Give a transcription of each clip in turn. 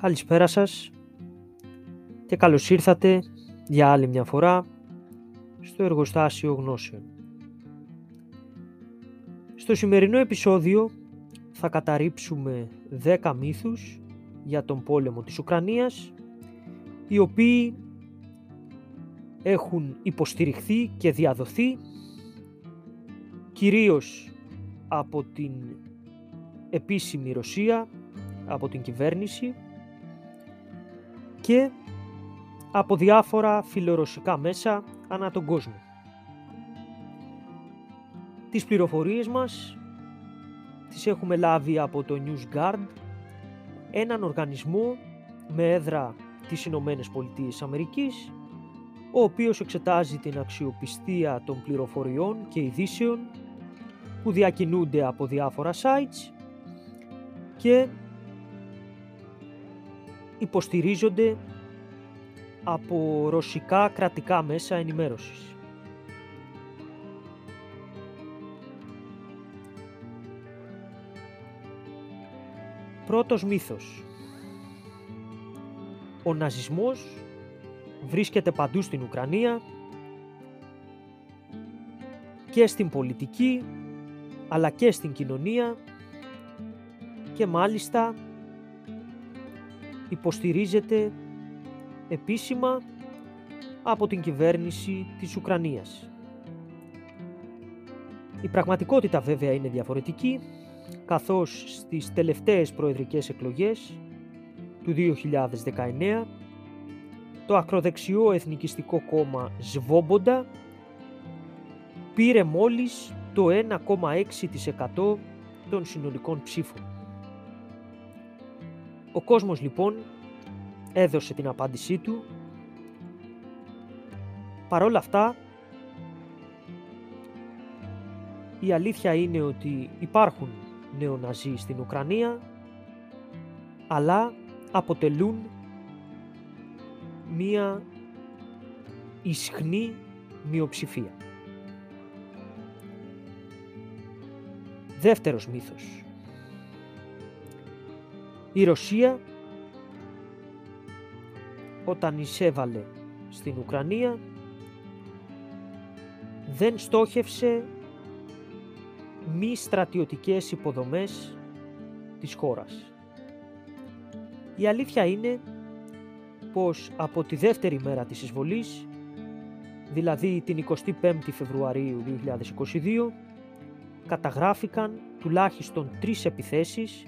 Καλησπέρα σας και καλώς ήρθατε για άλλη μια φορά στο εργοστάσιο γνώσεων. Στο σημερινό επεισόδιο θα καταρρύψουμε 10 μύθους για τον πόλεμο της Ουκρανίας οι οποίοι έχουν υποστηριχθεί και διαδοθεί κυρίως από την επίσημη Ρωσία, από την κυβέρνηση και από διάφορα φιλορωσικά μέσα ανά τον κόσμο. Τις πληροφορίες μας τις έχουμε λάβει από το NewsGuard, έναν οργανισμό με έδρα τις Ηνωμένες Πολιτείες Αμερικής, ο οποίος εξετάζει την αξιοπιστία των πληροφοριών και ειδήσεων που διακινούνται από διάφορα sites και υποστηρίζονται από ρωσικά κρατικά μέσα ενημέρωσης. Πρώτος μύθος. Ο ναζισμός βρίσκεται παντού στην Ουκρανία και στην πολιτική αλλά και στην κοινωνία και μάλιστα υποστηρίζεται επίσημα από την κυβέρνηση της Ουκρανίας. Η πραγματικότητα βέβαια είναι διαφορετική, καθώς στις τελευταίες προεδρικές εκλογές του 2019 το ακροδεξιό εθνικιστικό κόμμα Σβόμποντα πήρε μόλις το 1,6% των συνολικών ψήφων. Ο κόσμος λοιπόν έδωσε την απάντησή του. Παρόλα αυτά, η αλήθεια είναι ότι υπάρχουν νεοναζί στην Ουκρανία, αλλά αποτελούν μία ισχνή μειοψηφία. Δεύτερος μύθος. Η Ρωσία όταν εισέβαλε στην Ουκρανία δεν στόχευσε μη στρατιωτικές υποδομές της χώρας. Η αλήθεια είναι πως από τη δεύτερη μέρα της εισβολής, δηλαδή την 25η Φεβρουαρίου 2022, καταγράφηκαν τουλάχιστον τρεις επιθέσεις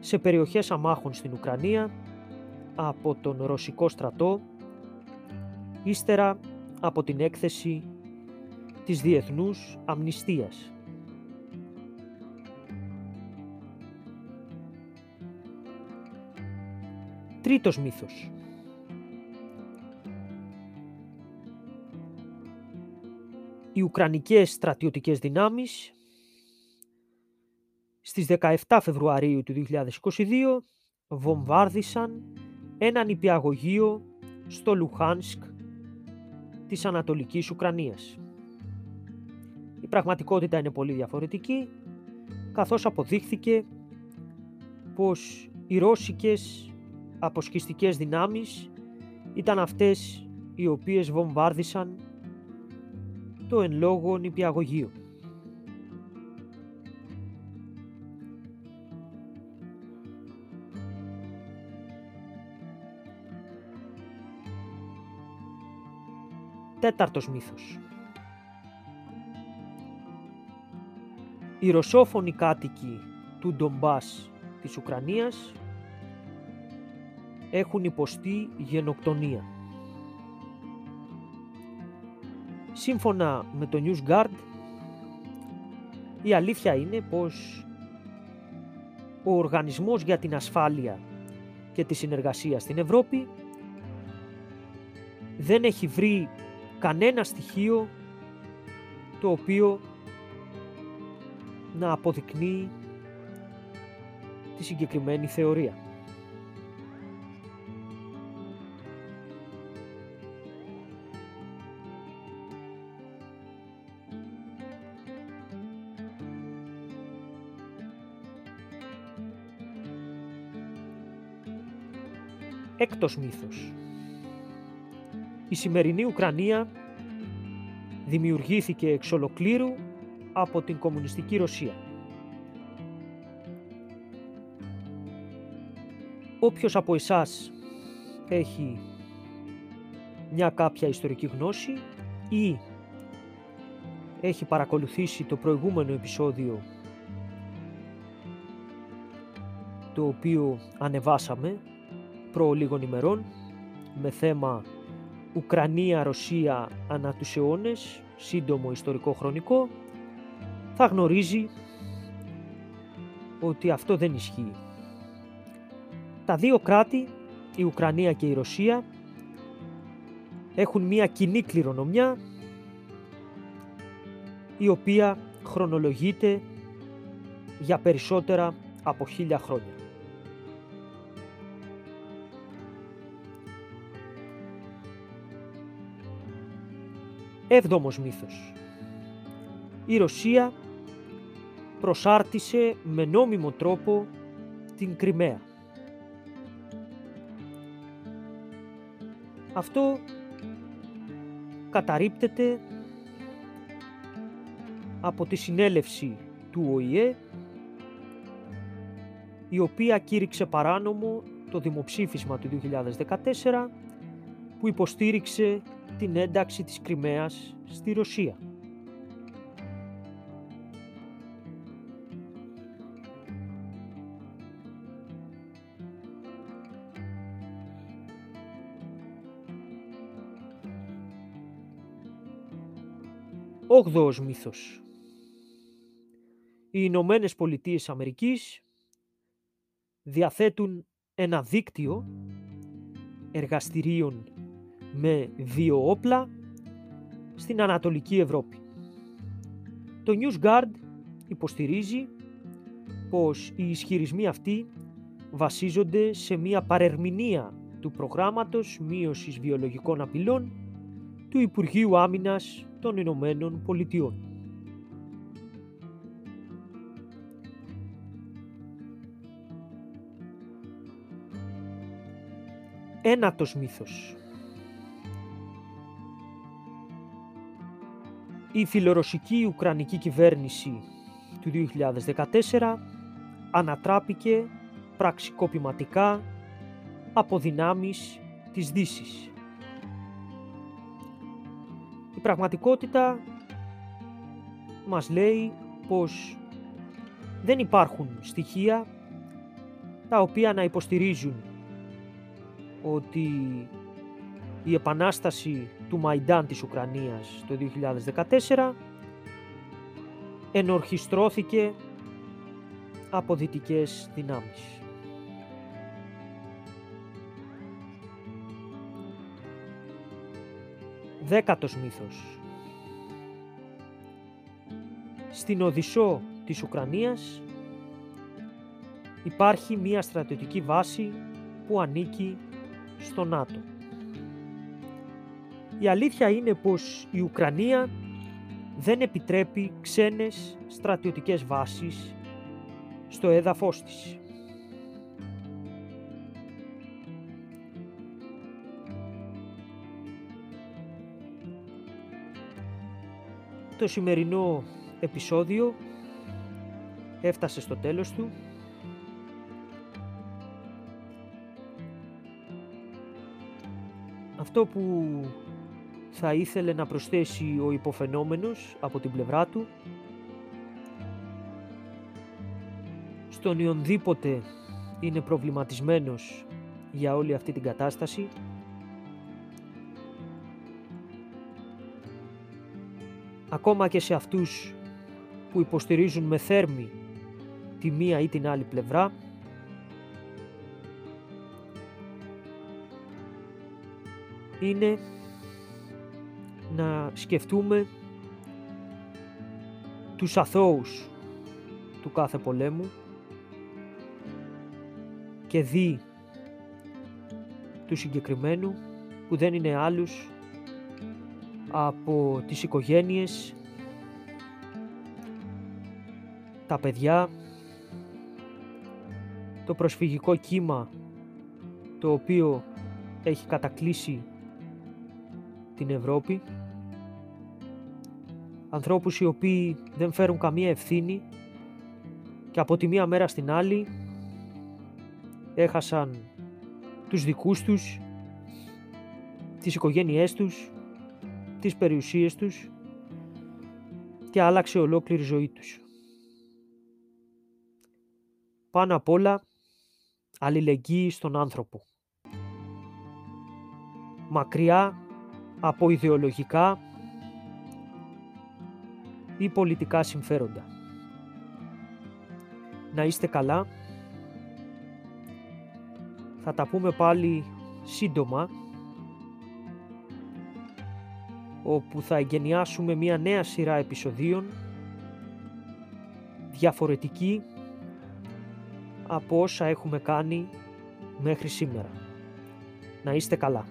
σε περιοχές αμάχων στην Ουκρανία από τον Ρωσικό στρατό ύστερα από την έκθεση της Διεθνούς Αμνηστίας. Τρίτος μύθος. Οι Ουκρανικές στρατιωτικές δυνάμεις στις 17 Φεβρουαρίου του 2022 βομβάρδισαν ένα νηπιαγωγείο στο Λουχάνσκ της Ανατολικής Ουκρανίας. Η πραγματικότητα είναι πολύ διαφορετική, καθώς αποδείχθηκε πως οι ρώσικες αποσχιστικές δυνάμεις ήταν αυτές οι οποίες βομβάρδισαν το εν λόγω νηπιαγωγείο. Τέταρτος μύθος. Οι ρωσόφωνοι κάτοικοι του Ντομπάς της Ουκρανίας έχουν υποστεί γενοκτονία. Σύμφωνα με το NewsGuard, η αλήθεια είναι πως ο Οργανισμός για την Ασφάλεια και τη Συνεργασία στην Ευρώπη δεν έχει βρει κανένα στοιχείο το οποίο να αποδεικνύει τη συγκεκριμένη θεωρία. Έκτος μύθος. Η σημερινή Ουκρανία δημιουργήθηκε εξ ολοκλήρου από την κομμουνιστική Ρωσία. Όποιος από εσάς έχει μια κάποια ιστορική γνώση ή έχει παρακολουθήσει το προηγούμενο επεισόδιο το οποίο ανεβάσαμε προ λίγων ημερών με θέμα Ουκρανία-Ρωσία ανά τους αιώνες, σύντομο ιστορικό χρονικό, θα γνωρίζει ότι αυτό δεν ισχύει. Τα δύο κράτη, η Ουκρανία και η Ρωσία, έχουν μία κοινή κληρονομιά η οποία χρονολογείται για περισσότερα από χίλια χρόνια. Έβδομος μύθος. Η Ρωσία προσάρτησε με νόμιμο τρόπο την Κρυμαία. Αυτό καταρρύπτεται από τη συνέλευση του ΟΗΕ η οποία κήρυξε παράνομο το δημοψήφισμα του 2014 που υποστήριξε την ένταξη της Κρυμαίας στη Ρωσία. Όγδοος μύθος Οι Ηνωμένες Πολιτείες Αμερικής διαθέτουν ένα δίκτυο εργαστηρίων με δύο όπλα στην Ανατολική Ευρώπη. Το News Guard υποστηρίζει πως οι ισχυρισμοί αυτοί βασίζονται σε μία παρερμηνία του προγράμματος μείωσης βιολογικών απειλών του Υπουργείου Άμυνας των Ηνωμένων Πολιτειών. Ένατος μύθος Η φιλορωσική Ουκρανική κυβέρνηση του 2014 ανατράπηκε πραξικοπηματικά από δυνάμεις της Δύσης. Η πραγματικότητα μας λέει πως δεν υπάρχουν στοιχεία τα οποία να υποστηρίζουν ότι η επανάσταση του Μαϊντάν της Ουκρανίας το 2014 ενορχιστρώθηκε από δυτικές δυνάμεις. Δέκατος μύθος Στην Οδυσσό της Ουκρανίας υπάρχει μία στρατιωτική βάση που ανήκει στο ΝΑΤΟ. Η αλήθεια είναι πως η Ουκρανία δεν επιτρέπει ξένες στρατιωτικές βάσεις στο έδαφος της. Το σημερινό επεισόδιο έφτασε στο τέλος του. Αυτό που θα ήθελε να προσθέσει ο υποφαινόμενος από την πλευρά του. Στον ιονδήποτε είναι προβληματισμένος για όλη αυτή την κατάσταση. Ακόμα και σε αυτούς που υποστηρίζουν με θέρμη τη μία ή την άλλη πλευρά. Είναι να σκεφτούμε τους αθώους του κάθε πολέμου και δι του συγκεκριμένου που δεν είναι άλλους από τις οικογένειες, τα παιδιά, το προσφυγικό κύμα το οποίο έχει κατακλείσει την Ευρώπη ανθρώπους οι οποίοι δεν φέρουν καμία ευθύνη και από τη μία μέρα στην άλλη έχασαν τους δικούς τους, τις οικογένειές τους, τις περιουσίες τους και άλλαξε ολόκληρη ζωή τους. Πάνω απ' όλα αλληλεγγύη στον άνθρωπο. Μακριά από ιδεολογικά ή πολιτικά συμφέροντα. Να είστε καλά. Θα τα πούμε πάλι σύντομα όπου θα εγκαινιάσουμε μια νέα σειρά επεισοδίων διαφορετική από όσα έχουμε κάνει μέχρι σήμερα. Να είστε καλά.